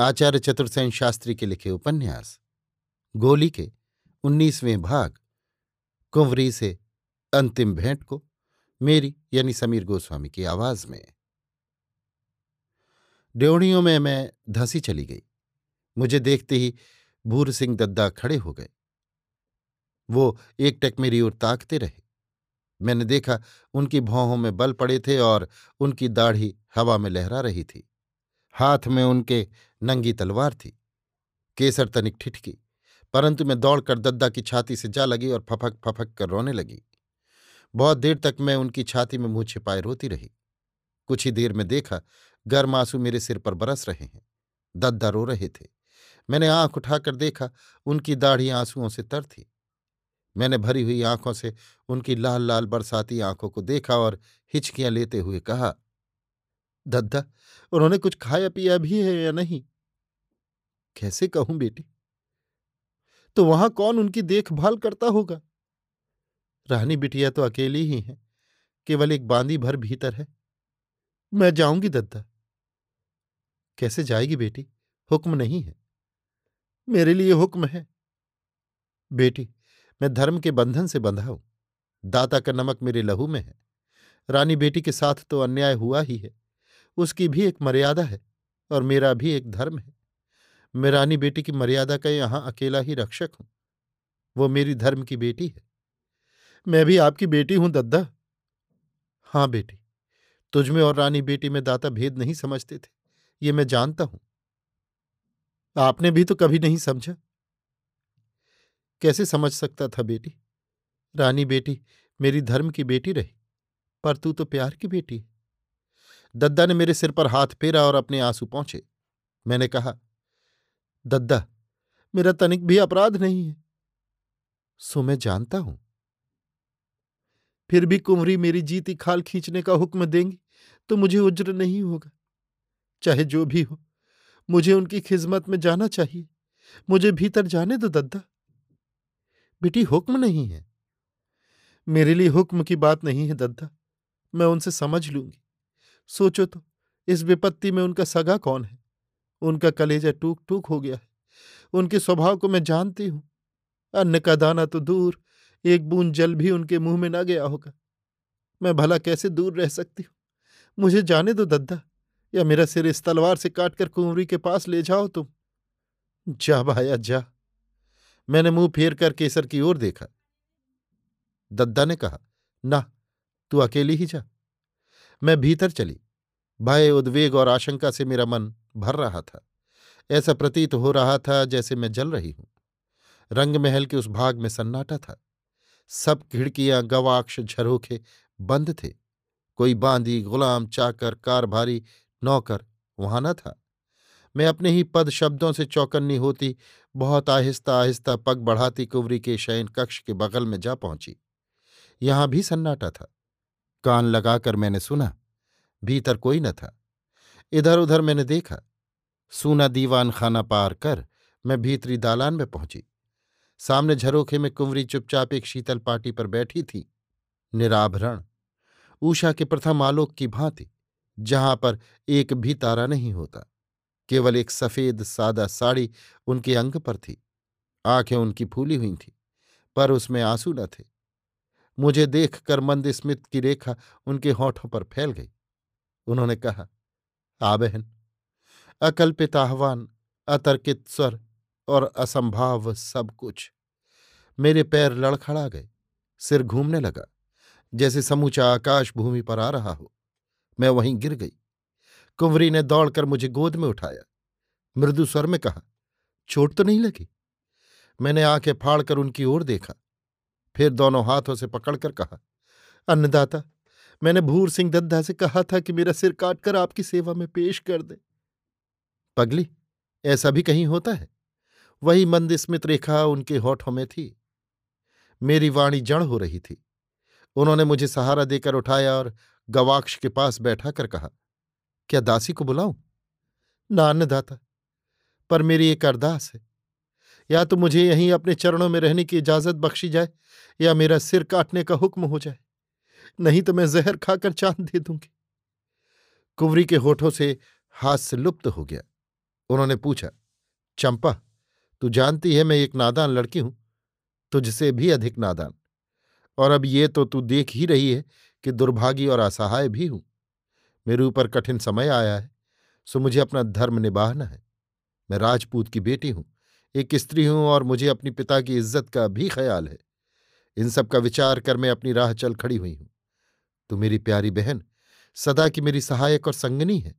आचार्य चतुर्सेन शास्त्री के लिखे उपन्यास, गोली के उन्नीसवें भाग, कुंवरी से अंतिम भेंट को मेरी यानी समीर गोस्वामी की आवाज़ में। ड्योढ़ियों में मैं धंसी चली गई। मुझे देखते ही भूर सिंह दद्दा खड़े हो गए। वो एक टक मेरी ओर ताकते रहे। मैंने देखा उनकी भौहों में बल पड़े थे और उनकी दाढ़ी हवा में लहरा रही थी। हाथ में उनके नंगी तलवार थी। केसर तनिक ठिठकी, परंतु मैं दौड़कर दद्दा की छाती से जा लगी और फफक फफक कर रोने लगी। बहुत देर तक मैं उनकी छाती में मुँह छिपाए रोती रही। कुछ ही देर में देखा, गर्म आँसू मेरे सिर पर बरस रहे हैं। दद्दा रो रहे थे। मैंने आँख उठाकर देखा, उनकी दाढ़ी आंसुओं से तर थी। मैंने भरी हुई आँखों से उनकी लाल लाल बरसाती आँखों को देखा और हिचकियाँ लेते हुए कहा, दद्दा, उन्होंने कुछ खाया पिया भी है या नहीं? कैसे कहूँ बेटी? तो वहाँ कौन उनकी देखभाल करता होगा? रानी बिटिया तो अकेली ही है, केवल एक बांदी भर भीतर है। मैं जाऊँगी दद्दा। कैसे जाएगी बेटी? हुक्म नहीं है। मेरे लिए हुक्म है। बेटी, मैं धर्म के बंधन से बंधा हूँ। दाता का नमक मेरे लहू में है। रानी बेटी के साथ तो अन्याय हुआ ही है। उसकी भी एक मर्यादा है और मेरा भी एक धर्म है। मैं रानी बेटी की मर्यादा का यहाँ अकेला ही रक्षक हूँ। वो मेरी धर्म की बेटी है। मैं भी आपकी बेटी हूँ, दद्दा। हाँ बेटी तुझमें और रानी बेटी में दाता भेद नहीं समझते थे, ये मैं जानता हूँ। आपने भी तो कभी नहीं समझा। कैसे समझ सकता था बेटी? रानी बेटी, मेरी धर्म की बेटी रही, पर तू तो प्यार की बेटी दद्दा ने मेरे सिर पर हाथ फेरा और अपने आँसू पहुँचे मैंने कहा दद्दा, मेरा तनिक भी अपराध नहीं है। सो मैं जानता हूँ। फिर भी कुंवरी मेरी जीती खाल खींचने का हुक्म देंगी तो मुझे उज्र नहीं होगा। चाहे जो भी हो, मुझे उनकी खिदमत में जाना चाहिए। मुझे भीतर जाने दो दद्दा। बेटी, हुक्म नहीं है। मेरे लिए हुक्म की बात नहीं है दद्दा। मैं उनसे समझ लूँगी। सोचो तो इस विपत्ति में उनका सगा कौन है? उनका कलेजा टूक टूक हो गया है। उनके स्वभाव को मैं जानती हूँ। अन्न का दाना तो दूर, एक बूंद जल भी उनके मुँह में ना गया होगा। मैं भला कैसे दूर रह सकती हूँ? मुझे जाने दो दद्दा, या मेरा सिर इस तलवार से काटकर कुंवरी के पास ले जाओ तुम। जा भाया, जा। मैंने मुँह फेर कर केसर की ओर देखा। दद्दा ने कहा, ना, तू अकेली ही जा। मैं भीतर चली। भय, उद्वेग और आशंका से मेरा मन भर रहा था। ऐसा प्रतीत हो रहा था जैसे मैं जल रही हूँ। रंग महल के उस भाग में सन्नाटा था। सब खिड़कियाँ, गवाक्ष, झरोखे बंद थे। कोई बांदी, गुलाम, चाकर, कारभारी, नौकर वहाँ न था। मैं अपने ही पद शब्दों से चौकन्नी होती, बहुत आहिस्ता आहिस्ता पग बढ़ाती कुंवरी के शयन कक्ष के बगल में जा पहुँची। यहाँ भी सन्नाटा था। कान लगाकर मैंने सुना, भीतर कोई न था। इधर उधर मैंने देखा सूना दीवान खाना पार कर मैं भीतरी दालान में पहुँची। सामने झरोखे में कुंवरी चुपचाप एक शीतल पाटी पर बैठी थी। निराभरण। ऊषा के प्रथम आलोक की भांति, जहाँ पर एक भी तारा नहीं होता, केवल एक सफ़ेद सादा साड़ी उनके अंग पर थी। आँखें उनकी फूली हुई थीं, पर उसमें आँसू न थे। मुझे देखकर मंद स्मित की रेखा उनके होठों पर फैल गई। उन्होंने कहा, आ बहन अकल्पित आह्वान, अतर्कित स्वर और असंभाव सब कुछ। मेरे पैर लड़खड़ा गए, सिर घूमने लगा, जैसे समूचा आकाश भूमि पर आ रहा हो। मैं वहीं गिर गई। कुंवरी ने दौड़कर मुझे गोद में उठाया। मृदु स्वर में कहा, चोट तो नहीं लगी? मैंने आँखें फाड़कर उनकी ओर देखा। फिर दोनों हाथों से पकड़कर कहा, अन्नदाता, मैंने भूर सिंह दद्दा से कहा था कि मेरा सिर काटकर आपकी सेवा में पेश कर दे। पगली, ऐसा भी कहीं होता है? वही मंद स्मित रेखा उनके होठों में थी। मेरी वाणी जड़ हो रही थी। उन्होंने मुझे सहारा देकर उठाया और गवाक्ष के पास बैठा कर कहा, क्या दासी को बुलाऊं? ना अन्नदाता पर मेरी एक अरदास है। या तो मुझे यहीं अपने चरणों में रहने की इजाज़त बख्शी जाए, या मेरा सिर काटने का हुक्म हो जाए। नहीं तो मैं जहर खाकर चाँद दे दूँगी। कुंवरी के होठों से हाथ से लुप्त हो गया। उन्होंने पूछा, चंपा, तू जानती है मैं एक नादान लड़की हूँ, तुझसे भी अधिक नादान। और अब ये तो तू देख ही रही है कि दुर्भागी और असहाय भी हूँ। मेरे ऊपर कठिन समय आया है, सो मुझे अपना धर्म निभाना है। मैं राजपूत की बेटी हूँ, एक स्त्री हूँ और मुझे अपनी पिता की इज़्ज़त का भी ख्याल है। इन सब का विचार कर मैं अपनी राह चल खड़ी हुई हूँ। तू मेरी प्यारी बहन, सदा की मेरी सहायक और संगनी है।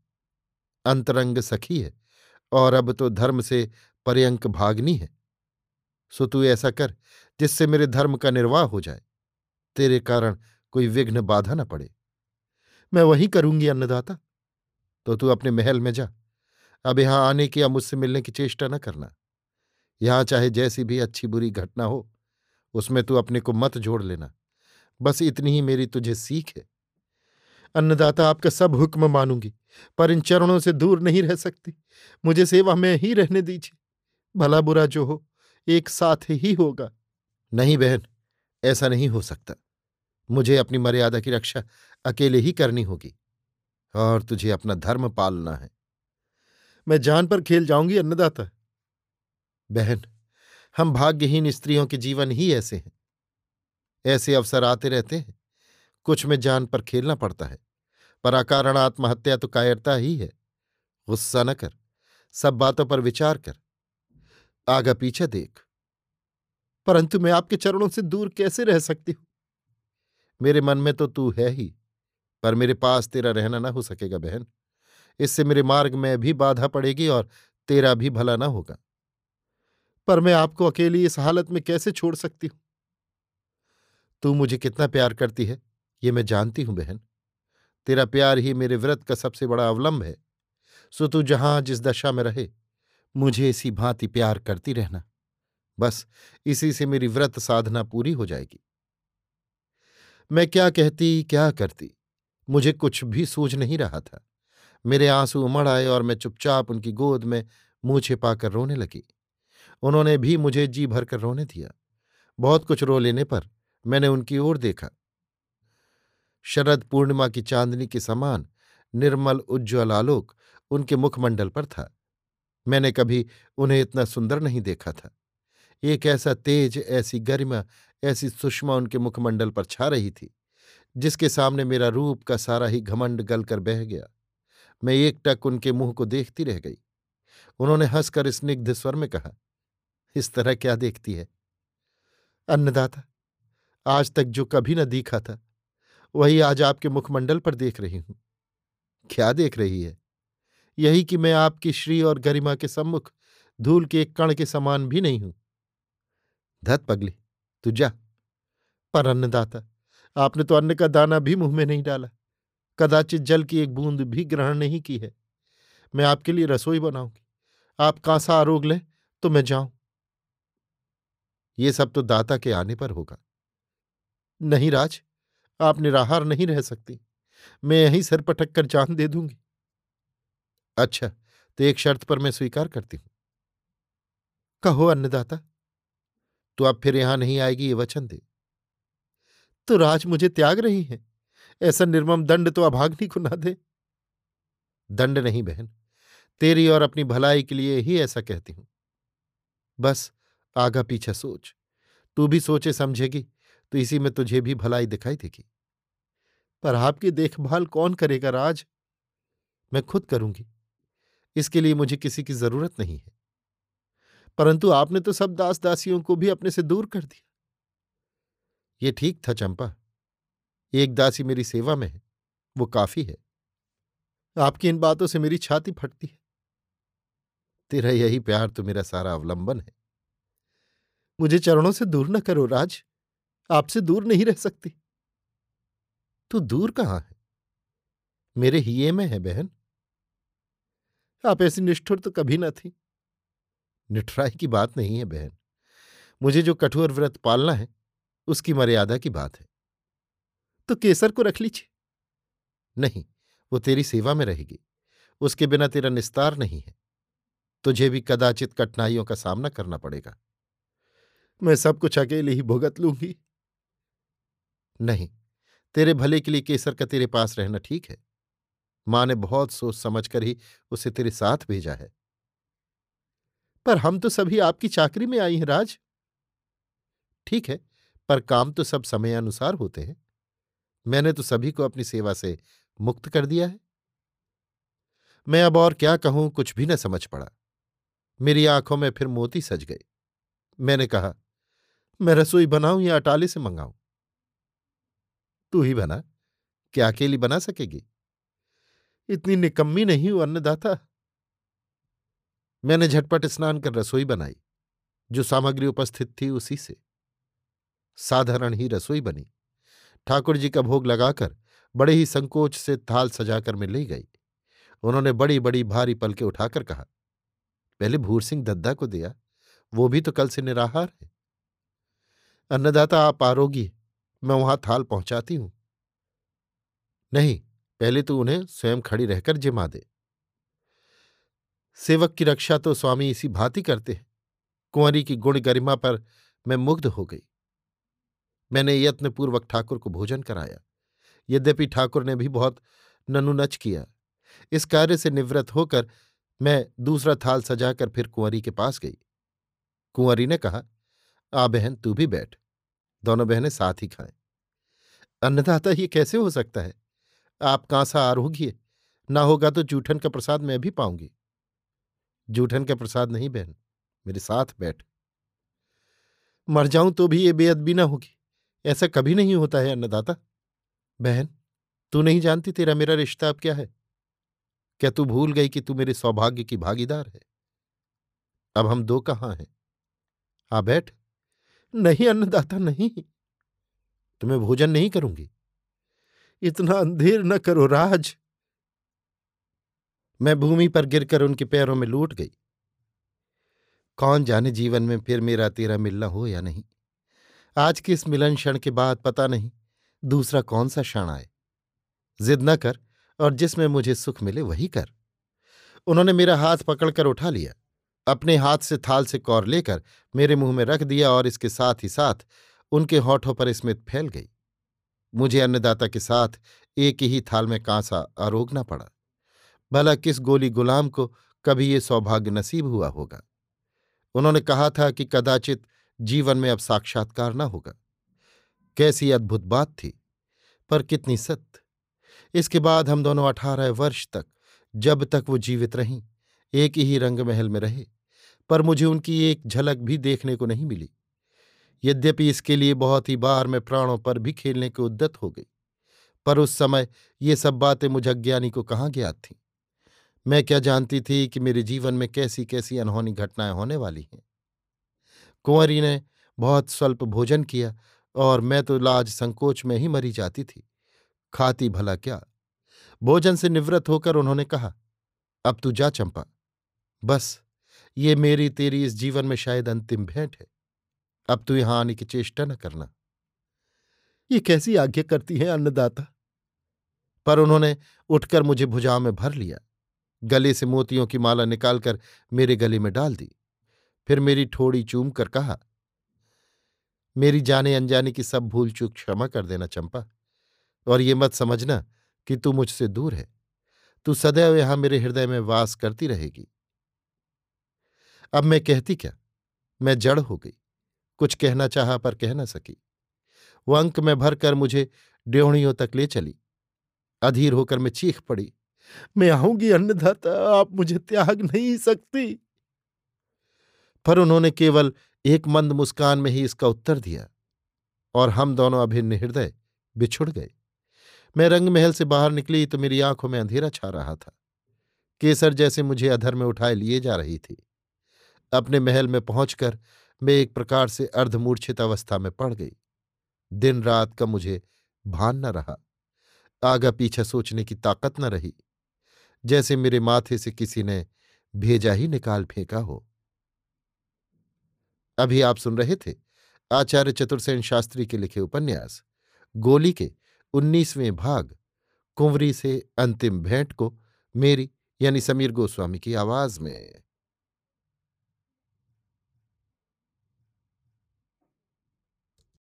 अंतरंग सखी है और अब तो धर्म से पर्यंक भागनी है। सो तू ऐसा कर, जिससे मेरे धर्म का निर्वाह हो जाए। तेरे कारण कोई विघ्न बाधा न पड़े। मैं वही करूँगी अन्नदाता। तो तू अपने महल में जा। अब यहाँ आने की या मुझसे मिलने की चेष्टा न करना। यहाँ चाहे जैसी भी अच्छी बुरी घटना हो, उसमें तू अपने को मत जोड़ लेना। बस इतनी ही मेरी तुझे सीख है। अन्नदाता आपका सब हुक्म मानूँगी, पर इन चरणों से दूर नहीं रह सकती। मुझे सेवा में ही रहने दीजिए। भला बुरा जो हो, एक साथ ही होगा। नहीं बहन, ऐसा नहीं हो सकता। मुझे अपनी मर्यादा की रक्षा अकेले ही करनी होगी, और तुझे अपना धर्म पालना है। मैं जान पर खेल जाऊँगी, अन्नदाता। बहन, हम भाग्यहीन स्त्रियों के जीवन ही ऐसे हैं। ऐसे अवसर आते रहते हैं कुछ में जान पर खेलना पड़ता है। पर अकारण आत्महत्या तो कायरता ही है। गुस्सा न कर। सब बातों पर विचार कर। आगा पीछे देख। परंतु मैं आपके चरणों से दूर कैसे रह सकती हूँ? मेरे मन में तो तू है ही, पर मेरे पास तेरा रहना ना हो सकेगा बहन। इससे मेरे मार्ग में भी बाधा पड़ेगी और तेरा भी भला ना होगा। पर मैं आपको अकेली इस हालत में कैसे छोड़ सकती हूँ? तू मुझे कितना प्यार करती है? ये मैं जानती हूँ बहन। तेरा प्यार ही मेरे व्रत का सबसे बड़ा अवलंब है। सो तू जहाँ जिस दशा में रहे, मुझे इसी भांति प्यार करती रहना। बस इसी से मेरी व्रत साधना पूरी हो जाएगी। मैं क्या कहती, क्या करती? मुझे कुछ भी सूझ नहीं रहा था। मेरे आँसू उमड़ आए और मैं चुपचाप उनकी गोद में मुँह छिपाकर रोने लगी। उन्होंने भी मुझे जी भरकर रोने दिया। बहुत कुछ रो लेने पर मैंने उनकी ओर देखा। शरद पूर्णिमा की चांदनी के समान निर्मल, उज्ज्वल आलोक उनके मुखमंडल पर था। मैंने कभी उन्हें इतना सुंदर नहीं देखा था। एक ऐसा तेज, ऐसी गरिमा, ऐसी सुषमा उनके मुखमंडल पर छा रही थी, जिसके सामने मेरा रूप का सारा ही घमंड गलकर बह गया। मैं एक टक उनके मुँह को देखती रह गई। उन्होंने हंसकर स्निग्ध स्वर में कहा, इस तरह क्या देखती है? अन्नदाता, आज तक जो कभी न दिखा था वही आज आपके मुखमंडल पर देख रही हूँ। क्या देख रही है? यही कि मैं आपकी श्री और गरिमा के सम्मुख धूल के एक कण के समान भी नहीं हूँ। धत पगली, तू जा। पर अन्नदाता, आपने तो अन्न का दाना भी मुँह में नहीं डाला। कदाचित जल की एक बूंद भी ग्रहण नहीं की है। मैं आपके लिए रसोई बनाऊँगी। आप कांसा आरोग लें तो मैं जाऊँ। ये सब तो दाता के आने पर होगा। नहीं राज आप निराहार नहीं रह सकती। मैं यहीं सिर पटक कर जान दे दूँगी। अच्छा तो एक शर्त पर मैं स्वीकार करती हूँ। कहो, अन्नदाता तो अब फिर यहाँ नहीं आएगी, ये वचन दे। तो राज मुझे त्याग रही है। ऐसा निर्मम दंड तो अभाग्नि को ना दे। दंड नहीं, बहन। तेरी और अपनी भलाई के लिए ही ऐसा कहती हूँ। बस, आगा पीछा सोच। तू भी सोचे समझेगी। तो इसी में तुझे भी भलाई दिखाई देगी। पर आपकी देखभाल कौन करेगा राज? मैं खुद करूँगी। इसके लिए मुझे किसी की ज़रूरत नहीं है। परंतु आपने तो सब दास दासियों को भी अपने से दूर कर दिया। ये ठीक था चंपा। एक दासी मेरी सेवा में है। वो काफ़ी है। आपकी इन बातों से मेरी छाती फटती है। तेरा यही प्यार तो मेरा सारा अवलंबन है। मुझे चरणों से दूर न करो राज। आपसे दूर नहीं रह सकती। तू दूर कहाँ है? मेरे हिये में है बहन। आप ऐसी निष्ठुर तो कभी ना थी। निठराई की बात नहीं है बहन। मुझे जो कठोर व्रत पालना है, उसकी मर्यादा की बात है। तो केसर को रख लीजिए। नहीं, वो तेरी सेवा में रहेगी। उसके बिना तेरा निस्तार नहीं है। तुझे भी कदाचित कठिनाइयों का सामना करना पड़ेगा। मैं सब कुछ अकेले ही भुगत लूँगी। नहीं, तेरे भले के लिए केसर का तेरे पास रहना ठीक है। माँ ने बहुत सोच समझ कर ही उसे तेरे साथ भेजा है। पर हम तो सभी आपकी चाकरी में आई हैं, राज। ठीक है, पर काम तो सब समयानुसार होते हैं। मैंने तो सभी को अपनी सेवा से मुक्त कर दिया है। मैं अब और क्या कहूँ, कुछ भी न समझ पड़ा। मेरी आँखों में फिर मोती सज गए। मैंने कहा, मैं रसोई बनाऊँ या अटाले से मंगाऊं? तू ही बना, क्या अकेली बना सकेगी? इतनी निकम्मी नहीं हूँ, अन्नदाता। मैंने झटपट स्नान कर रसोई बनाई, जो सामग्री उपस्थित थी उसी से। साधारण ही रसोई बनी। ठाकुर जी का भोग लगाकर बड़े ही संकोच से थाल सजाकर मैं ले गई। उन्होंने बड़ी बड़ी भारी पलके उठाकर कहा, पहले भूर सिंह दद्दा को दिया, वो भी तो कल से निराहार है। अन्नदाता, आप आरोगी मैं वहाँ थाल पहुंचाती हूँ। नहीं, पहले तो उन्हें स्वयं खड़ी रहकर जिमा दे। सेवक की रक्षा तो स्वामी इसी भांति करते हैं। कुंवरी की गुण गरिमा पर मैं मुग्ध हो गई। मैंने यत्नपूर्वक ठाकुर को भोजन कराया। यद्यपि ठाकुर ने भी बहुत ननुनच किया। इस कार्य से निवृत्त होकर मैं दूसरा थाल सजाकर फिर कुंवरी के पास गई। कुंवरी ने कहा, आ बहन, तू भी बैठ। दोनों बहनें साथ ही खाएँ। अन्नदाता ये कैसे हो सकता है? आप कांसा आरोग्य ना होगा तो जूठन का प्रसाद मैं भी पाऊँगी। जूठन का प्रसाद नहीं बहन, मेरे साथ बैठ। मर जाऊँ तो भी ये बेअदबी ना होगी। ऐसा कभी नहीं होता है अन्नदाता। बहन, तू नहीं जानती तेरा मेरा रिश्ता अब क्या है? क्या तू भूल गई कि तू मेरे सौभाग्य की भागीदार है? अब हम दो कहाँ हैं? आ बैठ। नहीं अन्नदाता, नहीं। तुम्हें भोजन नहीं करूँगी। इतना अंधेर न करो राज। मैं भूमि पर गिरकर उनके पैरों में लूट गई। कौन जाने जीवन में फिर मेरा तेरा मिलना हो या नहीं? आज के इस मिलन क्षण के बाद पता नहीं, दूसरा कौन सा क्षण आए। जिद न कर, और जिसमें मुझे सुख मिले वही कर। उन्होंने मेरा हाथ पकड़कर उठा लिया। अपने हाथ से थाल से कौर लेकर मेरे मुँह में रख दिया और इसके साथ ही साथ उनके होठों पर स्मित फैल गई। मुझे अन्नदाता के साथ एक ही थाल में कांसा आरोगना पड़ा। भला किस गोली गुलाम को कभी ये सौभाग्य नसीब हुआ होगा? उन्होंने कहा था कि कदाचित जीवन में अब साक्षात्कार न होगा। कैसी अद्भुत बात थी, पर कितनी सत्य। इसके बाद हम दोनों अठारह वर्ष तक, जब तक वो जीवित रहीं, एक ही रंग महल में रहे। पर मुझे उनकी एक झलक भी देखने को नहीं मिली। यद्यपि इसके लिए बहुत ही बार मैं प्राणों पर भी खेलने की उद्दत हो गई, पर उस समय ये सब बातें मुझे अज्ञानी को कहाँ ज्ञात थीं? मैं क्या जानती थी कि मेरे जीवन में कैसी कैसी अनहोनी घटनाएँ होने वाली हैं? कुंवरी ने बहुत स्वल्प भोजन किया और मैं तो लाज संकोच में ही मरी जाती थी। खाती भला क्या? भोजन से निवृत्त होकर उन्होंने कहा, अब तू जा चंपा, बस। ये मेरी तेरी इस जीवन में शायद अंतिम भेंट है। अब तू यहाँ आने की चेष्टा न करना। ये कैसी आज्ञा करती है अन्नदाता? पर उन्होंने उठकर मुझे भुजाओं में भर लिया। गले से मोतियों की माला निकालकर मेरे गले में डाल दी। फिर मेरी ठोड़ी चूम कर कहा, मेरी जाने अनजाने की सब भूल चूक क्षमा कर देना चंपा, और ये मत समझना कि तू मुझसे दूर है। तू सदैव यहाँ मेरे हृदय में वास करती रहेगी। अब मैं कहती क्या? मैं जड़ हो गई। कुछ कहना चाहा पर कह न सकी। वो अंक में भरकर मुझे ड्योहणियों तक ले चली। अधीर होकर मैं चीख पड़ी, मैं आऊँगी अन्नदाता, आप मुझे त्याग नहीं सकती। पर उन्होंने केवल एक मंद मुस्कान में ही इसका उत्तर दिया और हम दोनों अभिन्न हृदय बिछुड़ गए। मैं रंगमहल से बाहर निकली तो मेरी आँखों में अंधेरा छा रहा था। केसर जैसे मुझे अधर में उठाए लिए जा रही थी। अपने महल में पहुंचकर मैं एक प्रकार से अर्धमूर्छित अवस्था में पड़ गई। दिन रात का मुझे भान न रहा। आगा पीछा सोचने की ताकत न रही। जैसे मेरे माथे से किसी ने भेजा ही निकाल फेंका हो। अभी आप सुन रहे थे आचार्य चतुर्सेन शास्त्री के लिखे उपन्यास, गोली के उन्नीसवें भाग, कुंवरी से अंतिम भेंट को मेरी यानी समीर गोस्वामी की आवाज़ में।